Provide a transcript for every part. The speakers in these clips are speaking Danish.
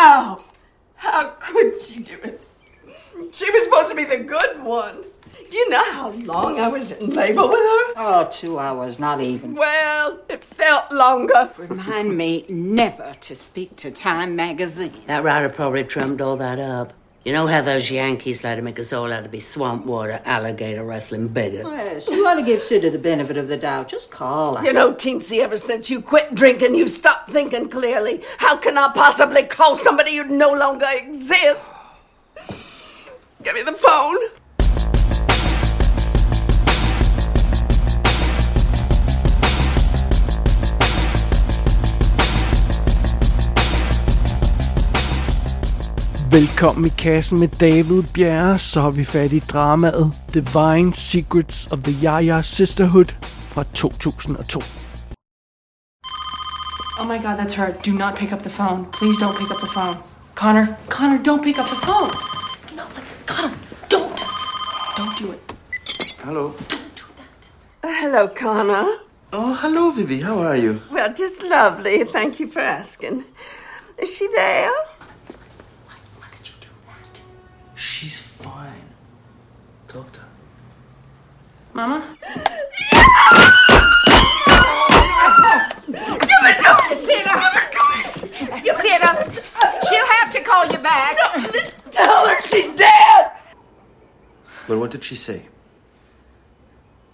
How? How could she do it? She was supposed to be the good one. Do you know how long I was in labor with her? Oh, two hours, not even. Well, it felt longer. Remind me never to speak to Time magazine. That writer probably trumped all that up. You know how those Yankees like to make us all out to be swamp water, alligator wrestling bigots? Yes, you ought to give Sid the benefit of the doubt. Just call her. You know, Teensy, ever since you quit drinking, you've stopped thinking clearly. How can I possibly call somebody who no longer exists? Give me the phone. Velkommen i kassen med David Bjerre, så har vi fat i dramaet Divine Secrets of the Yaya Sisterhood fra 2002. Oh my god, that's her. Do not pick up the phone. Please don't pick up the phone. Connor, Connor, don't pick up the phone. Do not let the, Connor, don't. Don't do it. Hello. Don't do that. Uh, hello, Connor. Oh, hello, Vivi. How are you? Well, just lovely. Thank you for asking. Is she there? She's fine. Talk to her. Mama? Give it to me! Sit up. Sit up. She'll have to call you back. Tell her she's dead! Well, what did she say?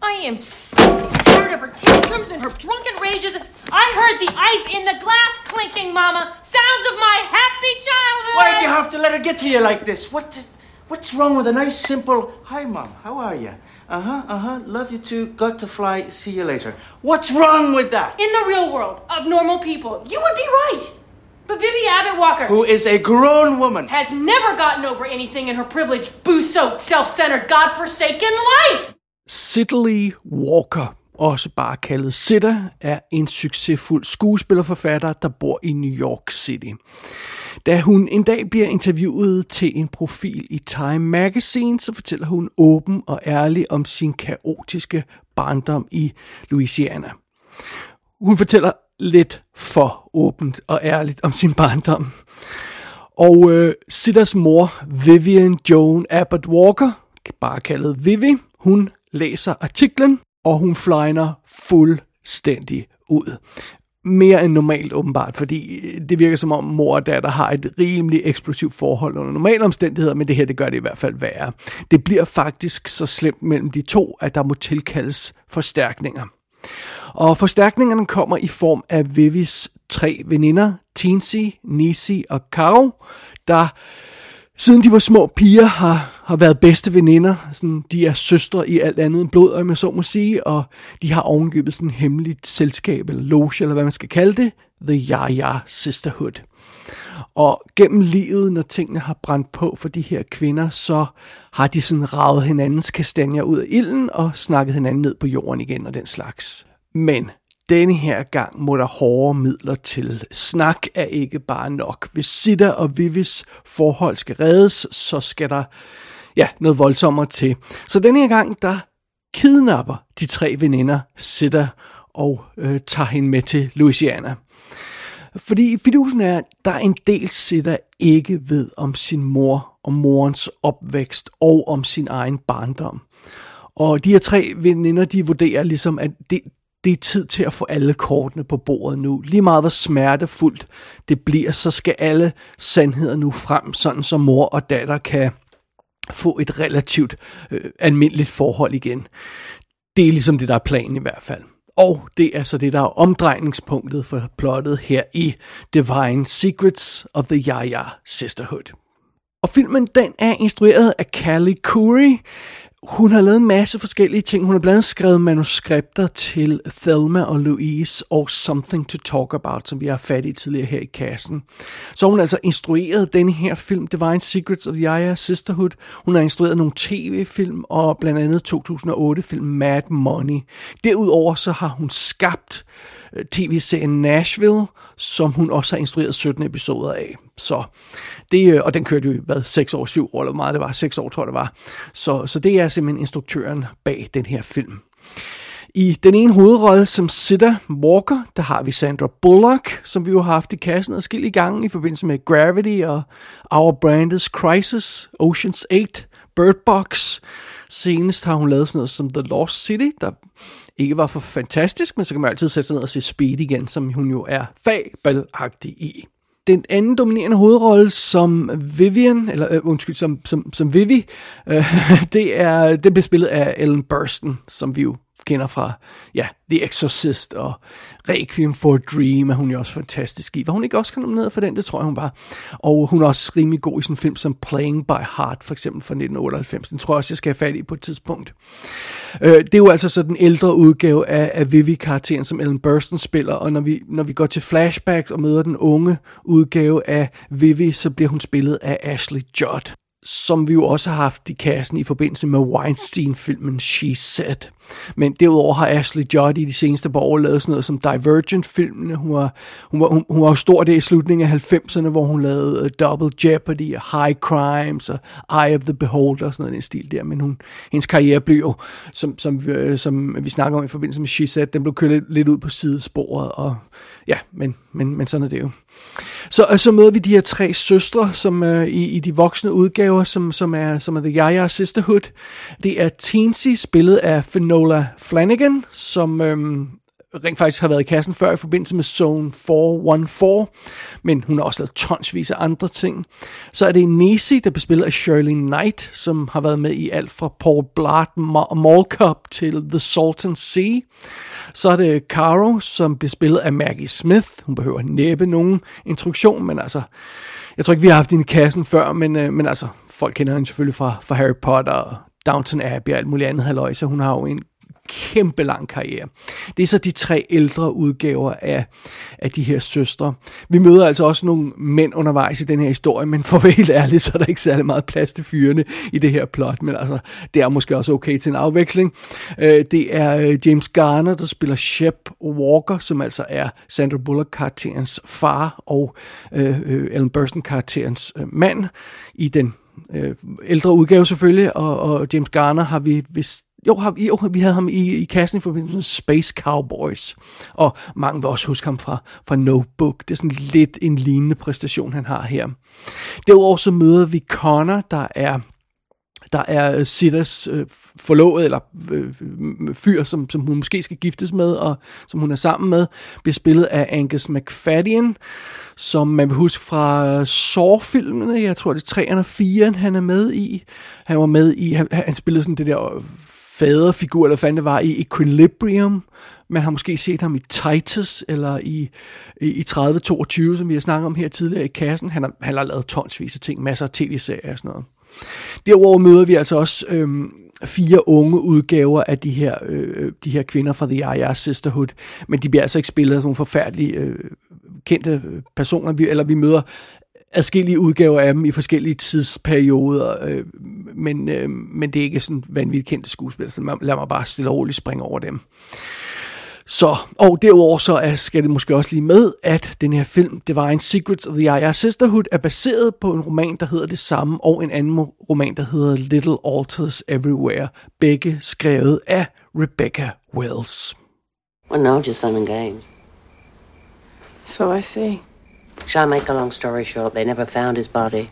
I am sick and tired of her tantrums and her drunken rages. I heard the ice in the glass clinking, Mama. Sounds of my happy childhood. Why'd you have to let her get to you like this? What is, what's wrong with a nice, simple, hi, Mom, how are you? Uh huh, uh huh, love you too, got to fly, see you later. What's wrong with that? In the real world of normal people, you would be right. But Vivi Abbott Walker Who is a grown woman. has never gotten over anything in her privileged, booze-soaked, self-centered, God-forsaken life. Sidley Walker, også bare kaldet Sitter, er en succesfuld skuespillerforfatter, der bor i New York City. Da hun en dag bliver interviewet til en profil i Time Magazine, så fortæller hun åben og ærlig om sin kaotiske barndom i Louisiana. Hun fortæller lidt for åbent og ærligt om sin barndom. Og øh, Sitters mor, Vivian Joan Abbott Walker, bare kaldet Vivi, hun læser artiklen, og hun flyner fuldstændig ud. Mere end normalt åbenbart, fordi øh, det virker som om mor og datter har et rimelig eksplosivt forhold under normale omstændigheder, men det her det gør det i hvert fald værre. Det bliver faktisk så slemt mellem de to, at der må tilkaldes forstærkninger. Og forstærkningerne kommer i form af Vivis tre veninder, Teensy, Nisi og Karo, der siden de var små piger har, har været bedste veninder. Sådan, de er søstre i alt andet end blod, om jeg så må sige, og de har ovenkøbet sådan et hemmeligt selskab, eller loge, eller hvad man skal kalde det, The Yaya Sisterhood. Og gennem livet, når tingene har brændt på for de her kvinder, så har de sådan ravet hinandens kastanjer ud af ilden og snakket hinanden ned på jorden igen og den slags. Men denne her gang må der hårde midler til. Snak er ikke bare nok. Hvis Sida og Vivis forhold skal reddes, så skal der ja, noget voldsommere til. Så denne her gang, der kidnapper de tre veninder Sitter og øh, tager hende med til Louisiana. Fordi fidusen er, at der er en del Sitter ikke ved om sin mor og morens opvækst og om sin egen barndom. Og de her tre veninder, de vurderer ligesom, at det, det er tid til at få alle kortene på bordet nu. Lige meget hvor smertefuldt det bliver, så skal alle sandheder nu frem, sådan som mor og datter kan få et relativt øh, almindeligt forhold igen. Det er ligesom det, der er planen i hvert fald. Og det er så det, der er omdrejningspunktet for plottet her i Divine Secrets of the Yaya Sisterhood. Og filmen den er instrueret af Callie Curry, hun har lavet en masse forskellige ting. Hun har blandt andet skrevet manuskripter til Thelma og Louise og Something to Talk About, som vi har fat i tidligere her i kassen. Så hun har altså instrueret den her film, Divine Secrets of the Aya Sisterhood. Hun har instrueret nogle tv-film og blandt andet 2008-film Mad Money. Derudover så har hun skabt øh, tv-serien Nashville, som hun også har instrueret 17 episoder af. Så det, øh, og den kørte jo hvad, 6 år, 7 år, eller hvor meget det var, 6 år tror jeg det var. Så, så det er simpelthen instruktøren bag den her film. I den ene hovedrolle som Sitter Walker, der har vi Sandra Bullock, som vi jo har haft i kassen adskillige gange i forbindelse med Gravity og Our Brand's Crisis, Ocean's 8, Bird Box. Senest har hun lavet sådan noget som The Lost City, der ikke var for fantastisk, men så kan man altid sætte sig ned og se Speed igen, som hun jo er fabelagtig i den anden dominerende hovedrolle som Vivian, eller øh, undskyld, som, som, som Vivi, øh, det er, det bliver spillet af Ellen Burstyn, som vi jo kender fra ja, The Exorcist og Requiem for a Dream, er hun jo også fantastisk i. Var hun ikke også nomineret for den? Det tror jeg, hun var. Og hun er også rimelig god i sådan en film som Playing by Heart, for eksempel fra 1998. Den tror jeg også, jeg skal have fat i på et tidspunkt. Øh, det er jo altså så den ældre udgave af, af Vivi-karakteren, som Ellen Burstyn spiller, og når vi, når vi går til flashbacks og møder den unge udgave af Vivi, så bliver hun spillet af Ashley Judd som vi jo også har haft i kassen i forbindelse med Weinstein-filmen She Said. Men derudover har Ashley Judd i de seneste par år lavet sådan noget som Divergent-filmene. Hun var, hun var, hun, hun var jo stor der i slutningen af 90'erne, hvor hun lavede øh, Double Jeopardy og High Crimes og Eye of the Beholder og sådan noget den stil der. Men hun, hendes karriere blev jo, som, som, øh, som vi snakker om i forbindelse med She Said, den blev kørt lidt ud på sidesporet. Og ja, men, men, men sådan er det jo. Så, øh, så møder vi de her tre søstre, som øh, i, i de voksne udgaver, som, som, er, som er The Yaya Sisterhood. Det er Teensy, spillet af Finola Flanagan, som øh, rent faktisk har været i kassen før i forbindelse med Zone 414, men hun har også lavet tonsvis af andre ting. Så er det Nisi, der bespiller af Shirley Knight, som har været med i alt fra Paul Blart Mall Cop til The Salton Sea. Så er det Caro, som bliver spillet af Maggie Smith. Hun behøver næppe nogen introduktion, men altså, jeg tror ikke, vi har haft hende i kassen før, men, øh, men altså, folk kender hende selvfølgelig fra, fra Harry Potter og Downton Abbey og alt muligt andet halløj, så hun har jo en kæmpe lang karriere. Det er så de tre ældre udgaver af, af de her søstre. Vi møder altså også nogle mænd undervejs i den her historie, men for at være helt ærlig, så er der ikke særlig meget plads til fyrene i det her plot, men altså, det er måske også okay til en afveksling. Øh, det er øh, James Garner, der spiller Shep Walker, som altså er Sandra Bullock-karakterens far, og øh, øh Ellen Burstyn-karakterens øh, mand i den ældre udgave selvfølgelig, og, og James Garner har vi vist jo, har, jo, vi havde ham i, i kassen i forbindelse med Space Cowboys. Og mange vil også huske ham fra, fra Notebook. Det er sådan lidt en lignende præstation, han har her. Derudover så møder vi Connor, der er der er øh, Sidders øh, forlovet, eller øh, fyr, som, som hun måske skal giftes med, og som hun er sammen med, bliver spillet af Angus McFadden, som man vil huske fra øh, Saw-filmene, jeg tror det er 3 og 4, han er med i. Han var med i, han, han spillede sådan det der øh, faderfigur, eller fandt det var, i Equilibrium. Man har måske set ham i Titus, eller i, i, i 3022, som vi har snakket om her tidligere i kassen. Han har, han har lavet tonsvis af ting, masser af tv-serier og sådan noget. Derudover møder vi altså også øhm, fire unge udgaver af de her, øh, de her kvinder fra The IR Sisterhood, men de bliver altså ikke spillet af nogle forfærdelige øh, kendte personer, vi, eller vi møder adskillige udgaver af dem i forskellige tidsperioder, øh, men, øh, men det er ikke sådan vanvittigt kendte skuespillere, så lad mig bare stille og roligt springe over dem. Så, og derudover så er, skal det måske også lige med, at den her film, Divine Secrets of the Yaya Sisterhood, er baseret på en roman, der hedder det samme, og en anden roman, der hedder Little Altars Everywhere, begge skrevet af Rebecca Wells. Well, no, just fun and games. So I see. Shall I make a long story short? They never found his body.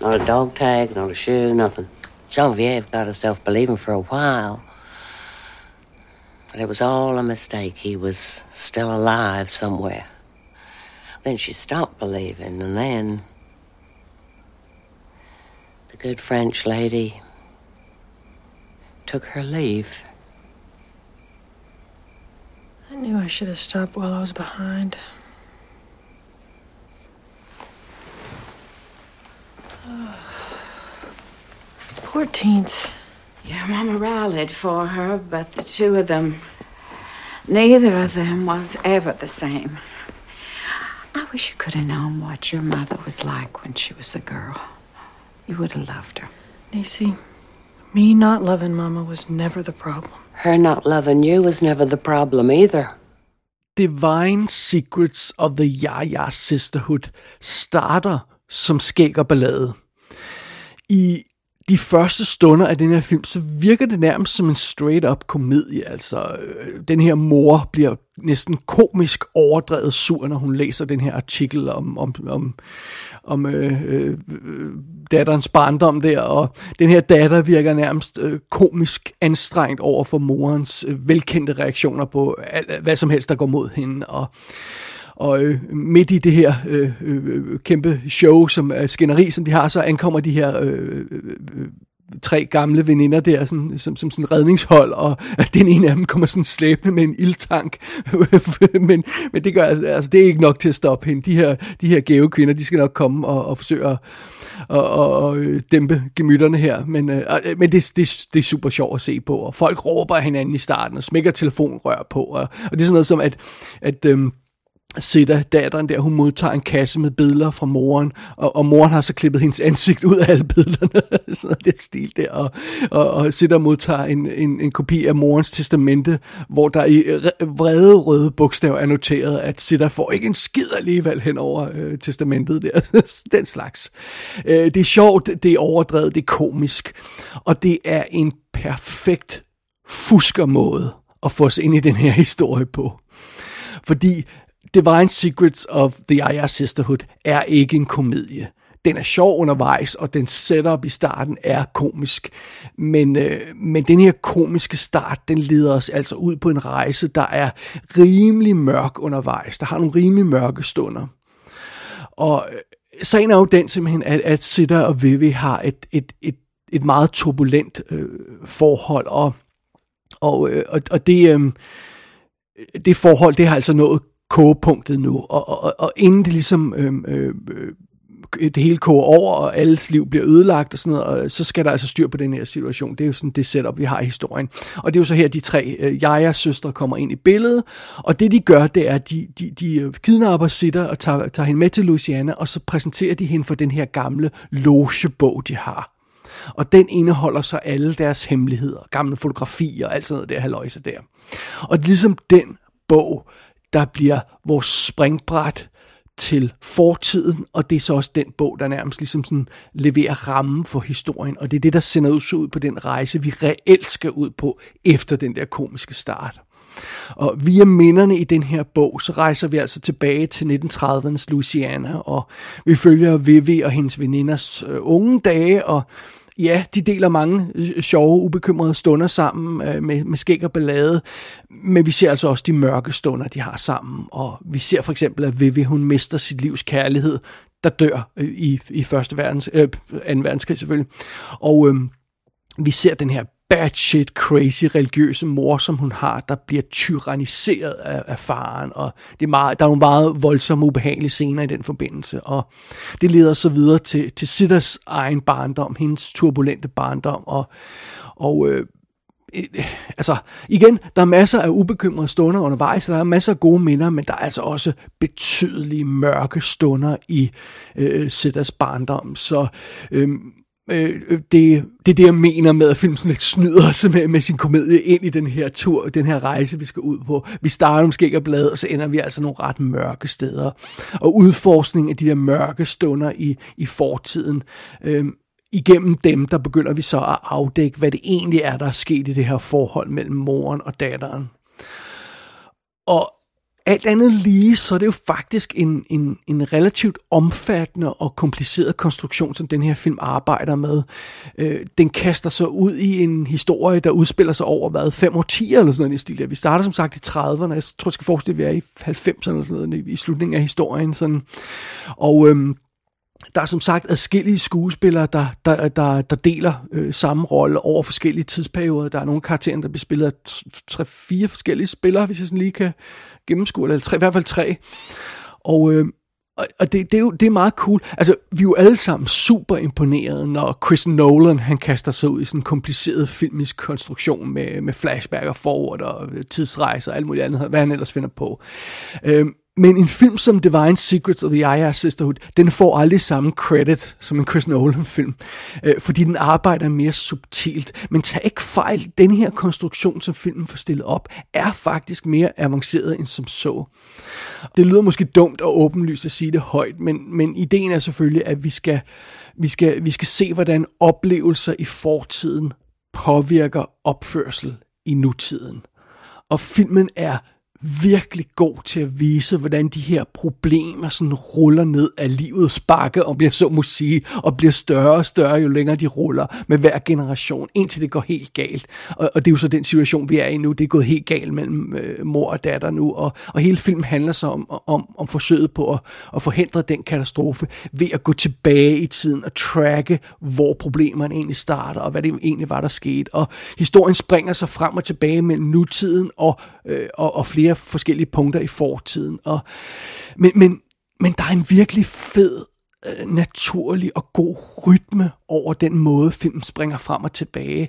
Not a dog tag, not a shoe, nothing. Genevieve got herself believing for a while. But it was all a mistake. He was still alive somewhere. Then she stopped believing, and then the good French lady took her leave. I knew I should have stopped while I was behind. Poor teens. Yeah, Mama rallied for her, but the two of them, neither of them was ever the same. I wish you could have known what your mother was like when she was a girl. You would have loved her. Nisi, me not loving Mama was never the problem. Her not loving you was never the problem either. Divine Secrets of the Yaya Sisterhood starter som skæg og ballade. I de første stunder af den her film, så virker det nærmest som en straight-up komedie. Altså, øh, den her mor bliver næsten komisk overdrevet sur, når hun læser den her artikel om, om, om, om øh, øh, øh datterens barndom der, og den her datter virker nærmest øh, komisk anstrengt over for morens øh, velkendte reaktioner på alt, hvad som helst, der går mod hende, og og øh, midt i det her øh, øh, øh, kæmpe show, som er skænderi, som de har, så ankommer de her øh, øh, øh tre gamle veninder der, sådan, som, som sådan redningshold, og at den ene af dem kommer sådan slæbende med en ildtank. men, men det gør altså, altså, det er ikke nok til at stoppe hende. De her, de her gave kvinder, de skal nok komme og, og forsøge at og, og, og øh, dæmpe gemytterne her. Men, øh, men det, det, det er super sjovt at se på, og folk råber hinanden i starten, og smækker telefonrør på, og, og det er sådan noget som, at, at øh, Sitta, datteren der, hun modtager en kasse med billeder fra moren, og, og moren har så klippet hendes ansigt ud af alle billederne, sådan det stil der, og, og, og Sitta modtager en, en, en kopi af morens testamente, hvor der i vrede røde bogstaver er noteret, at Sitta får ikke en skid alligevel hen over øh, testamentet der, den slags. Øh, det er sjovt, det er overdrevet, det er komisk, og det er en perfekt fuskermåde at få os ind i den her historie på. Fordi Divine Secrets of the IR Sisterhood er ikke en komedie. Den er sjov undervejs, og den setup i starten er komisk. Men, øh, men den her komiske start, den leder os altså ud på en rejse, der er rimelig mørk undervejs. Der har nogle rimelig mørke stunder. Og øh, sagen er jo den simpelthen, at, at Sitter og Vivi har et, et, et, et meget turbulent øh, forhold, og, og, øh, og, og det, øh, det forhold, det har altså nået kogepunktet nu, og, og, og inden det ligesom øh, øh, det hele koger over, og alles liv bliver ødelagt og sådan noget, og så skal der altså styr på den her situation. Det er jo sådan det setup, vi har i historien. Og det er jo så her, de tre øh, Jajas søstre kommer ind i billedet, og det de gør, det er, at de, de, de øh, kidnapper sitter og tager, tager hende med til Louisiana, og så præsenterer de hende for den her gamle logebog, de har. Og den indeholder så alle deres hemmeligheder, gamle fotografier og alt sådan noget der haløjse der. Og ligesom den bog der bliver vores springbræt til fortiden, og det er så også den bog, der nærmest ligesom sådan leverer rammen for historien, og det er det, der sender os ud på den rejse, vi reelt skal ud på efter den der komiske start. Og via minderne i den her bog, så rejser vi altså tilbage til 1930'ernes Louisiana, og vi følger Vivi og hendes veninders øh, unge dage, og ja, de deler mange øh, sjove, ubekymrede stunder sammen øh, med, med skæg og ballade, men vi ser altså også de mørke stunder, de har sammen, og vi ser for eksempel, at Vivi, hun mister sit livs kærlighed, der dør øh, i, i første verdens, øh, 2. verdenskrig selvfølgelig, og øh, vi ser den her bad shit crazy religiøse mor, som hun har, der bliver tyranniseret af, af faren, og det er meget, der er nogle meget voldsomme, ubehagelige scener i den forbindelse, og det leder så videre til, til Sidders egen barndom, hendes turbulente barndom, og, og øh, øh altså, igen, der er masser af ubekymrede stunder undervejs, der er masser af gode minder, men der er altså også betydelige mørke stunder i øh, Sidders barndom, så øh, Øh, øh, det, det er det, jeg mener med, at filmen sådan lidt snyder sig med, med sin komedie ind i den her tur, den her rejse, vi skal ud på. Vi starter måske ikke og blad, og så ender vi altså nogle ret mørke steder. Og udforskning af de der mørke stunder i, i fortiden. Øh, igennem dem, der begynder vi så at afdække, hvad det egentlig er, der er sket i det her forhold mellem moren og datteren. Og alt andet lige, så er det jo faktisk en, en, en relativt omfattende og kompliceret konstruktion, som den her film arbejder med. Øh, den kaster sig ud i en historie, der udspiller sig over, hvad, fem årtier eller sådan noget i stil. Vi starter som sagt i 30'erne, jeg tror, jeg skal forestille, at vi er i 90'erne eller sådan noget, i slutningen af historien. Sådan. Og øhm, der er som sagt adskillige skuespillere, der, der, der, der deler øh, samme rolle over forskellige tidsperioder. Der er nogle karakterer, der bliver spillet af tre-fire forskellige spillere, hvis jeg sådan lige kan gennemskue, eller tre, i hvert fald tre. Og, øh, og det, det, er jo det er meget cool. Altså, vi er jo alle sammen super imponerede, når Chris Nolan han kaster sig ud i sådan en kompliceret filmisk konstruktion med, med flashback og forward og tidsrejser og alt muligt andet, hvad han ellers finder på. Øh, men en film som Divine Secrets of the I.R. Sisterhood, den får aldrig samme credit som en Chris Nolan-film, øh, fordi den arbejder mere subtilt. Men tag ikke fejl, den her konstruktion, som filmen får stillet op, er faktisk mere avanceret end som så. Det lyder måske dumt og åbenlyst at sige det højt, men, men ideen er selvfølgelig, at vi skal, vi, skal, vi skal se, hvordan oplevelser i fortiden påvirker opførsel i nutiden. Og filmen er virkelig god til at vise, hvordan de her problemer sådan ruller ned af livets bakke, om jeg så må sige, og bliver større og større, jo længere de ruller med hver generation, indtil det går helt galt. Og, og det er jo så den situation, vi er i nu. Det er gået helt galt mellem øh, mor og datter nu, og, og hele filmen handler så om, om, om forsøget på at, at forhindre den katastrofe ved at gå tilbage i tiden og tracke, hvor problemerne egentlig starter, og hvad det egentlig var, der skete. Og historien springer sig frem og tilbage mellem nutiden og, øh, og, og flere forskellige punkter i fortiden. Og, men, men, men der er en virkelig fed, øh, naturlig og god rytme over den måde, filmen springer frem og tilbage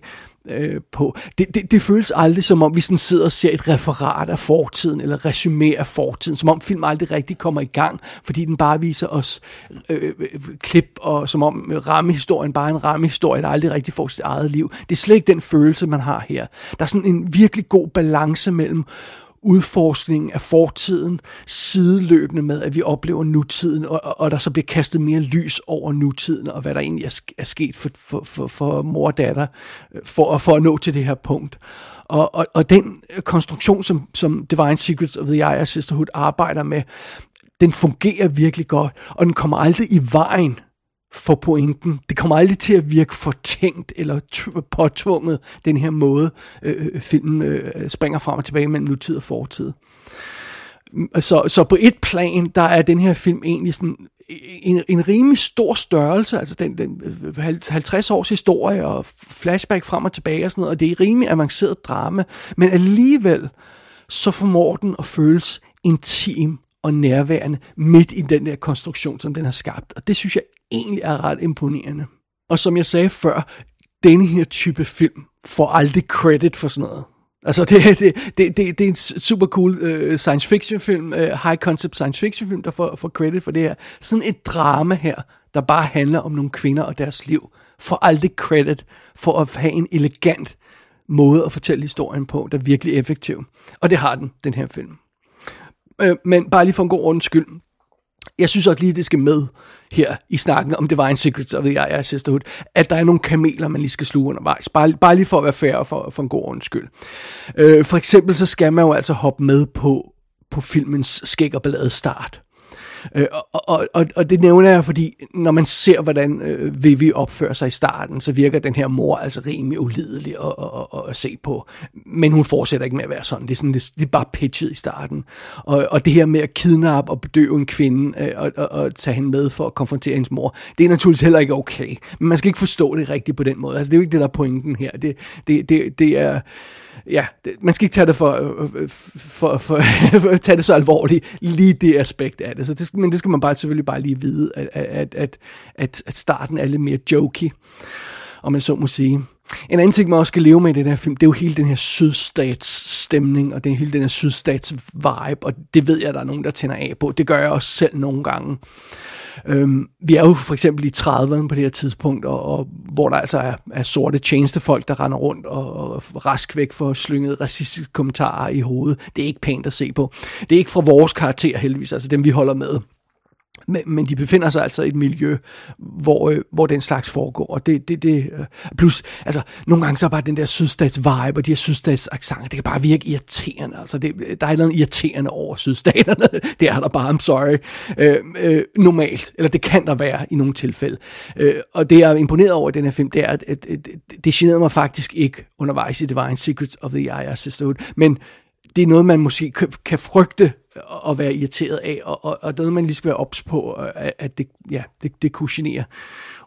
øh, på. Det, det, det føles aldrig som om, vi sådan sidder og ser et referat af fortiden, eller resumé af fortiden, som om film aldrig rigtig kommer i gang, fordi den bare viser os øh, øh, klip, og som om rammehistorien bare er en rammehistorie, der aldrig rigtig får sit eget liv. Det er slet ikke den følelse, man har her. Der er sådan en virkelig god balance mellem udforskning af fortiden, sideløbende med, at vi oplever nutiden, og, og der så bliver kastet mere lys over nutiden, og hvad der egentlig er, er sket for, for, for, for mor og datter, øh, for, for at nå til det her punkt. Og, og, og den konstruktion, som, som Divine Secrets of the I.R. Sisterhood arbejder med, den fungerer virkelig godt, og den kommer aldrig i vejen for pointen. Det kommer aldrig til at virke fortænkt eller påtvunget, den her måde, øh, øh, filmen øh, springer frem og tilbage mellem nutid og fortid. Mm, så, så på et plan, der er den her film egentlig sådan en, en rimelig stor størrelse, altså den, den øh, 50 års historie og flashback frem og tilbage og sådan noget, og det er rimelig avanceret drama, men alligevel så formår den at føles intim og nærværende midt i den der konstruktion, som den har skabt. Og det synes jeg egentlig er ret imponerende. Og som jeg sagde før, denne her type film får aldrig credit for sådan noget. Altså, det, det, det, det, det er en super cool uh, science fiction film, uh, high concept science fiction film, der får, får credit for det her. Sådan et drama her, der bare handler om nogle kvinder og deres liv, får aldrig credit for at have en elegant måde at fortælle historien på, der er virkelig effektiv. Og det har den, den her film. Øh, men bare lige for en god ordens skyld, jeg synes også lige, det skal med her i snakken om Divine Secrets of the I.R. Sisterhood, at der er nogle kameler, man lige skal sluge undervejs. Bare, bare lige for at være fair og for, for en god ordens skyld. Øh, for eksempel så skal man jo altså hoppe med på, på filmens skæg og ballade start. Øh, og, og, og det nævner jeg, fordi når man ser, hvordan øh, Vivi opfører sig i starten, så virker den her mor altså rimelig ulidelig at, at, at, at se på. Men hun fortsætter ikke med at være sådan. Det er, sådan, det, det er bare pitchet i starten. Og, og det her med at kidnappe og bedøve en kvinde øh, og, og, og tage hende med for at konfrontere hendes mor, det er naturligvis heller ikke okay. Men man skal ikke forstå det rigtigt på den måde. Altså, det er jo ikke det, der er pointen her. Det, det, det, det er ja, det, man skal ikke tage det for, for, for, for tage det så alvorligt, lige det aspekt af det. Så det men det skal man bare selvfølgelig bare lige vide, at, at, at, at, at starten er lidt mere jokey, om man så må sige. En anden ting, man også skal leve med i den her film, det er jo hele den her sydstatsstemning, og det er hele den her sydstats vibe, og det ved jeg, der er nogen, der tænder af på. Det gør jeg også selv nogle gange. Øhm, vi er jo for eksempel i 30'erne på det her tidspunkt, og, og hvor der altså er, er sorte tjenestefolk, der render rundt og, og rask væk for slynget racistiske kommentarer i hovedet. Det er ikke pænt at se på. Det er ikke fra vores karakter heldigvis, altså dem vi holder med. Men, men de befinder sig altså i et miljø, hvor, øh, hvor den slags foregår. Og det, det, det, øh, plus, altså, nogle gange så er bare den der sydstats vibe og de her sydstats accenter, det kan bare virke irriterende. Altså, det, øh, der er noget irriterende over sydstaterne. det er der bare, I'm sorry. Øh, øh, normalt. Eller det kan der være i nogle tilfælde. Øh, og det jeg er imponeret over i den her film, det er, at, at, at det generede mig faktisk ikke undervejs i Divine Secrets of the I.R. Sisterhood. Men det er noget, man måske kan frygte at være irriteret af, og, og, og noget, man lige skal være ops på, at det, ja, det, det kunne genere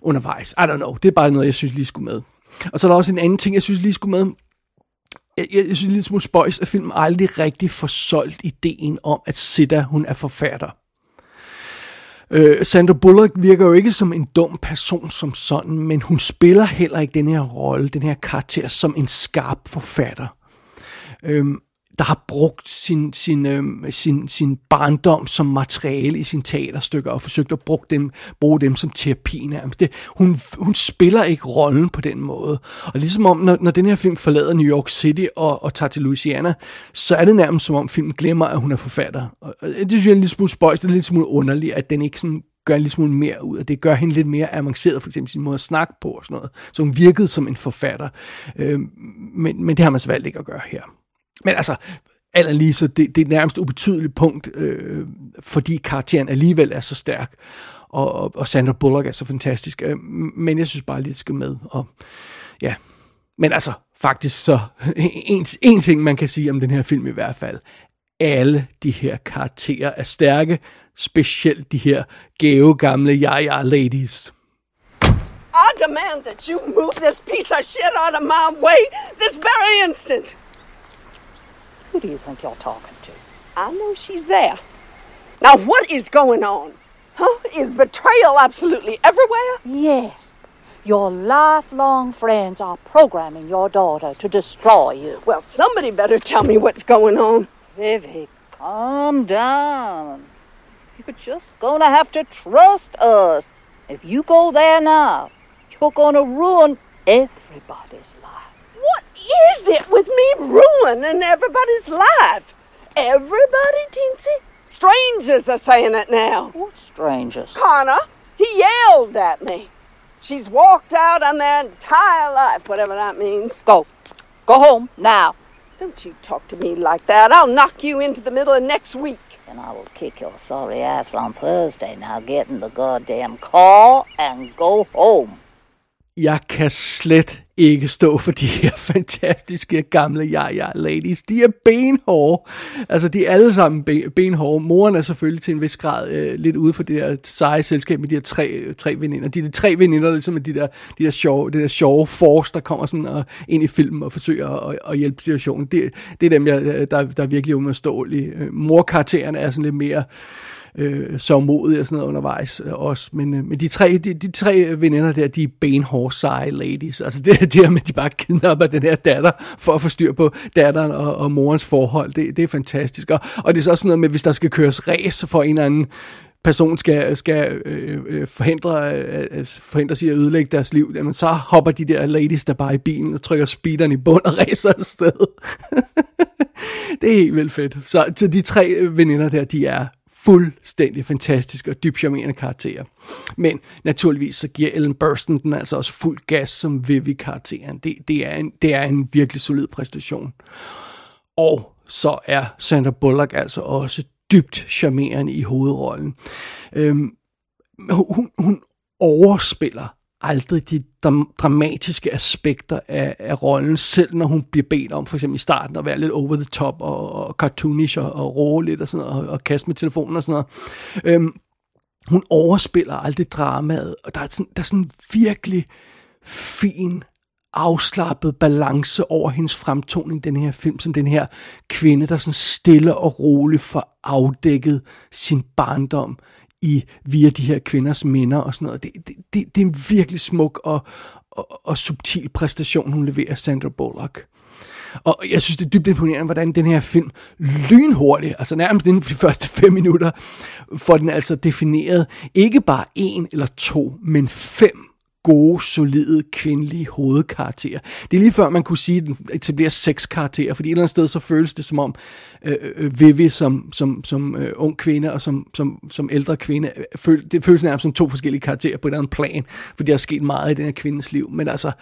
undervejs. I don't know, det er bare noget, jeg synes lige skulle med. Og så er der også en anden ting, jeg synes lige skulle med. Jeg, jeg, jeg synes lidt smule spøjs, at filmen aldrig rigtig får solgt ideen om, at Sita, hun er forfatter. Øh, Sandra Bullock virker jo ikke som en dum person som sådan, men hun spiller heller ikke den her rolle, den her karakter, som en skarp forfatter. Øh, der har brugt sin, sin, øh, sin, sin barndom som materiale i sine teaterstykker og forsøgt at bruge dem, bruge dem som terapi nærmest. Det, hun, hun spiller ikke rollen på den måde. Og ligesom om, når, når den her film forlader New York City og, og tager til Louisiana, så er det nærmest som om filmen glemmer, at hun er forfatter. Og det synes jeg er en lille smule spøjs, det er lidt smule underligt, at den ikke sådan gør en lille smule mere ud af det. gør hende lidt mere avanceret, for eksempel sin måde at snakke på og sådan noget. Så hun virkede som en forfatter. Øh, men, men det har man så valgt ikke at gøre her. Men altså, alt lige så det, det er nærmest ubetydeligt punkt, øh, fordi karakteren alligevel er så stærk, og, og, og Sandra Bullock er så fantastisk. Øh, men jeg synes bare lidt det skal med. Og, ja. Men altså, faktisk så, en, en ting man kan sige om den her film i hvert fald, alle de her karakterer er stærke, specielt de her gave gamle ja-ja ladies. I demand that you move this piece of shit out of my way this very instant. Who do you think you're talking to? I know she's there. Now, what is going on? Huh? Is betrayal absolutely everywhere? Yes. Your lifelong friends are programming your daughter to destroy you. Well, somebody better tell me what's going on. Vivi, calm down. You're just gonna have to trust us. If you go there now, you're gonna ruin everybody's life. Is it with me ruining everybody's life? Everybody, Teensy? Strangers are saying it now. What strangers? Connor, he yelled at me. She's walked out on their entire life, whatever that means. Go. Go home now. Don't you talk to me like that. I'll knock you into the middle of next week. And I will kick your sorry ass on Thursday. Now get in the goddamn car and go home. Jeg kan slet ikke stå for de her fantastiske gamle ja-ja ladies. De er benhårde. Altså, de er alle sammen benhårde. Moren er selvfølgelig til en vis grad øh, lidt ude for det der seje selskab med de her tre, øh, tre veninder. De er de tre veninder, ligesom de der, de der sjove, det der sjove force, der kommer sådan og, ind i filmen og forsøger at, at hjælpe situationen. Det, det er dem, jeg, øh, der, der er virkelig umodståelige. Morkarakteren er sådan lidt mere øh, Øh, så modig og sådan noget undervejs øh, også. Men, øh, men de, tre, de, de tre veninder der, de er benhårde seje ladies. Altså det, det her med, at de bare kidnapper den her datter for at få styr på datteren og, og morens forhold, det, det er fantastisk. Og, og det er så sådan noget med, hvis der skal køres race for en eller anden person skal, skal øh, øh forhindre, øh, øh forhindre sig at ødelægge deres liv, jamen så hopper de der ladies der bare i bilen og trykker speederen i bund og racer afsted. det er helt vildt fedt. Så, så de tre veninder der, de er fuldstændig fantastisk og dybt charmerende karakterer. Men naturligvis så giver Ellen Burstyn den altså også fuld gas som Vivi-karakteren. Det, det, er en, det er en virkelig solid præstation. Og så er Sandra Bullock altså også dybt charmerende i hovedrollen. Øhm, hun, hun overspiller aldrig de dramatiske aspekter af, af rollen, selv når hun bliver bedt om, for eksempel i starten, at være lidt over the top og, og cartoonish og, og roe lidt og sådan noget, og, og kaste med telefonen og sådan noget. Øhm, hun overspiller aldrig dramaet, og der er sådan, der er sådan virkelig fin, afslappet balance over hendes fremtoning, den her film, som den her kvinde, der sådan stille og roligt får afdækket sin barndom i via de her kvinders minder og sådan noget. Det, det, det, det er en virkelig smuk og, og, og subtil præstation, hun leverer Sandra Bullock. Og jeg synes, det er dybt imponerende, hvordan den her film lynhurtigt, altså nærmest inden for de første fem minutter, får den altså defineret ikke bare en eller to, men fem gode, solide, kvindelige hovedkarakterer. Det er lige før, man kunne sige, at den etablerer seks karakterer, fordi et eller andet sted, så føles det som om øh, øh, Vivi som, som, som øh, ung kvinde og som, som, som ældre kvinde, øh, føl, det føles nærmest som to forskellige karakterer på et andet plan, fordi der er sket meget i den her kvindes liv. Men altså,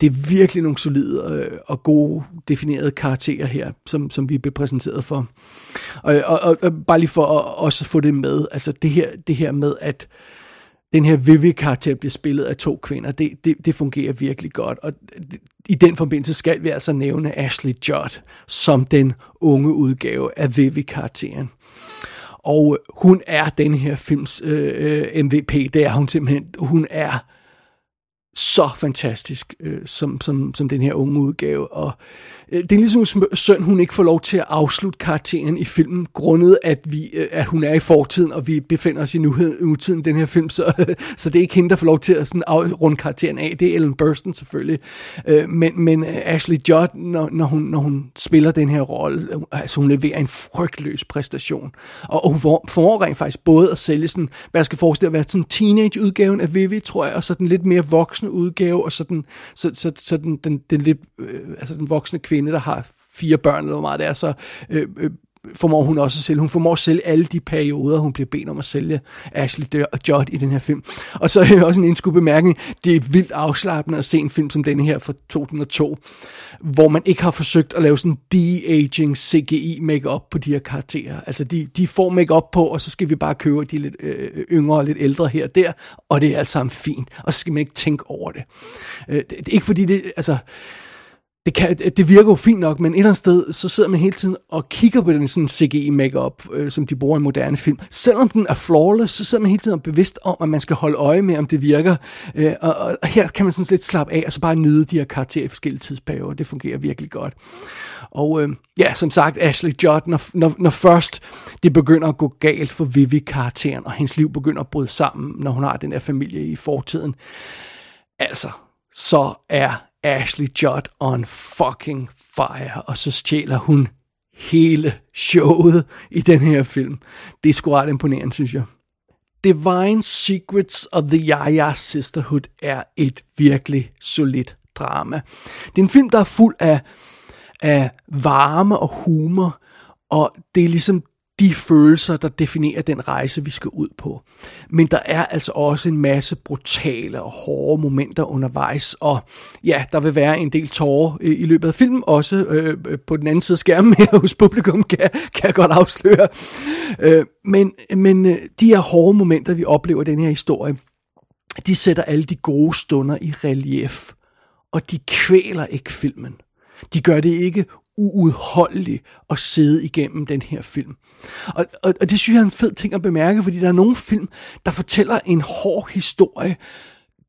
det er virkelig nogle solide øh, og gode, definerede karakterer her, som, som vi bliver præsenteret for. Og, og, og, og bare lige for at også få det med, altså det her, det her med, at den her Vivi-karakter bliver spillet af to kvinder. Det, det, det fungerer virkelig godt. Og i den forbindelse skal vi altså nævne Ashley Judd som den unge udgave af Vivi-karakteren. Og hun er den her films øh, øh MVP. Det er hun simpelthen. Hun er så fantastisk, øh, som, som, som den her unge udgave. Og øh, det er ligesom synd, hun ikke får lov til at afslutte karakteren i filmen, grundet at, vi, øh, at hun er i fortiden, og vi befinder os i nutiden i den her film, så, øh, så det er ikke hende, der får lov til at sådan afrunde karakteren af. Det er Ellen Burstyn selvfølgelig. Øh, men, men Ashley Judd, når, når, hun, når hun spiller den her rolle, altså hun leverer en frygtløs præstation. Og, og hun formår rent faktisk både at sælge sådan, hvad jeg skal forestille at være sådan teenage-udgaven af Vivi, tror jeg, og så den lidt mere voksen voksne udgave, og så den, så, så, så den, den, den lidt, øh, altså den voksne kvinde, der har fire børn, eller hvor meget det er, så øh, øh, formår hun også at sælge. Hun formår at sælge alle de perioder, hun bliver bedt om at sælge Ashley og Judd i den her film. Og så er også en indskud bemærkning, det er vildt afslappende at se en film som denne her fra 2002, hvor man ikke har forsøgt at lave sådan de-aging CGI makeup på de her karakterer. Altså de, de får makeup på, og så skal vi bare købe de lidt øh, øh, yngre og lidt ældre her og der, og det er alt sammen fint. Og så skal man ikke tænke over det. Øh, det, det er ikke fordi det, altså det, kan, det virker jo fint nok, men et eller andet sted, så sidder man hele tiden og kigger på den sådan CGI makeup, øh, som de bruger i moderne film. Selvom den er flawless, så sidder man hele tiden bevidst om, at man skal holde øje med, om det virker. Øh, og, og her kan man sådan lidt slappe af, og så bare nyde de her karakterer i forskellige tidsperioder. Det fungerer virkelig godt. Og øh, ja, som sagt, Ashley Judd, når, når, når først det begynder at gå galt for Vivi-karakteren, og hendes liv begynder at bryde sammen, når hun har den her familie i fortiden, altså, så er Ashley Judd on fucking fire, og så stjæler hun hele showet i den her film. Det er sgu ret imponerende, synes jeg. Divine Secrets of the Yaya Sisterhood er et virkelig solidt drama. Det er en film, der er fuld af, af varme og humor, og det er ligesom de følelser, der definerer den rejse, vi skal ud på. Men der er altså også en masse brutale og hårde momenter undervejs, og ja, der vil være en del tårer i løbet af filmen, også øh, på den anden side af skærmen her hos publikum, kan, kan jeg godt afsløre. Øh, men men øh, de her hårde momenter, vi oplever i den her historie, de sætter alle de gode stunder i relief, og de kvæler ikke filmen. De gør det ikke uudholdelig at sidde igennem den her film. Og, og, og det synes jeg er en fed ting at bemærke, fordi der er nogle film, der fortæller en hård historie,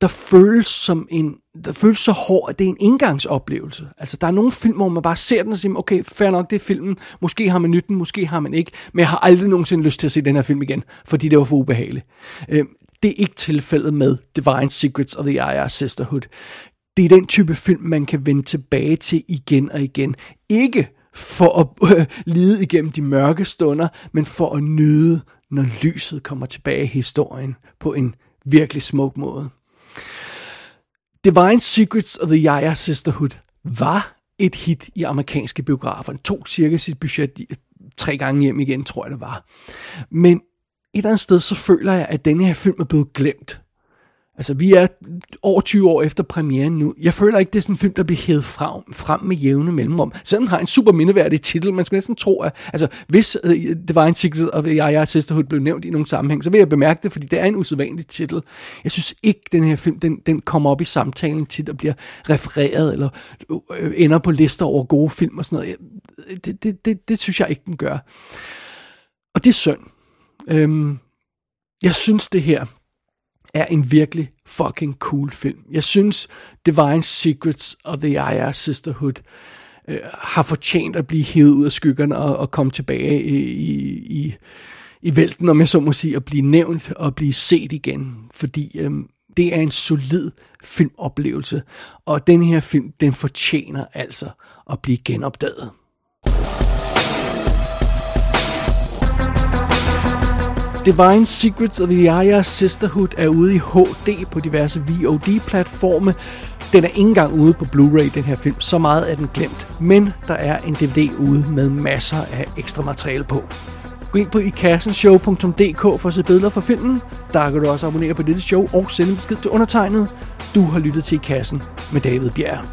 der føles som en, der føles så hård, at det er en indgangsoplevelse. Altså, der er nogle film, hvor man bare ser den og siger, okay, fair nok, det er filmen, måske har man nytten, måske har man ikke, men jeg har aldrig nogensinde lyst til at se den her film igen, fordi det var for ubehageligt. Øh, det er ikke tilfældet med Divine Secrets of the I.R. Sisterhood det er den type film, man kan vende tilbage til igen og igen. Ikke for at øh, lide igennem de mørke stunder, men for at nyde, når lyset kommer tilbage i historien på en virkelig smuk måde. Divine Secrets of the Yaya Sisterhood var et hit i amerikanske biografer. Den tog cirka sit budget tre gange hjem igen, tror jeg det var. Men et eller andet sted, så føler jeg, at denne her film er blevet glemt. Altså, vi er over 20 år efter premieren nu. Jeg føler ikke, det er sådan en film, der bliver hævet frem, frem med jævne mellemrum. Selvom den har en super mindeværdig titel, man skulle næsten tro, at altså, hvis uh, det var en Secret of Yaya Sisterhood blev nævnt i nogen sammenhæng, så vil jeg bemærke det, fordi det er en usædvanlig titel. Jeg synes ikke, den her film, den, den kommer op i samtalen tit og bliver refereret, eller øh, ender på lister over gode film og sådan noget. Det, det, det, det synes jeg ikke, den gør. Og det er synd. Øhm, jeg synes, det her er en virkelig fucking cool film. Jeg synes, Divine Secrets of the IR Sisterhood øh, har fortjent at blive hævet ud af skyggerne og, og komme tilbage i, i, i, i vælten, om jeg så må sige, at blive nævnt og blive set igen. Fordi øh, det er en solid filmoplevelse, og den her film, den fortjener altså at blive genopdaget. Divine Secrets of the Yaya Sisterhood er ude i HD på diverse VOD-platforme. Den er ikke engang ude på Blu-ray, den her film. Så meget er den glemt. Men der er en DVD ude med masser af ekstra materiale på. Gå ind på ikassenshow.dk for at se billeder fra filmen. Der kan du også abonnere på dette show og sende besked til undertegnet. Du har lyttet til I Kassen med David Bjerg.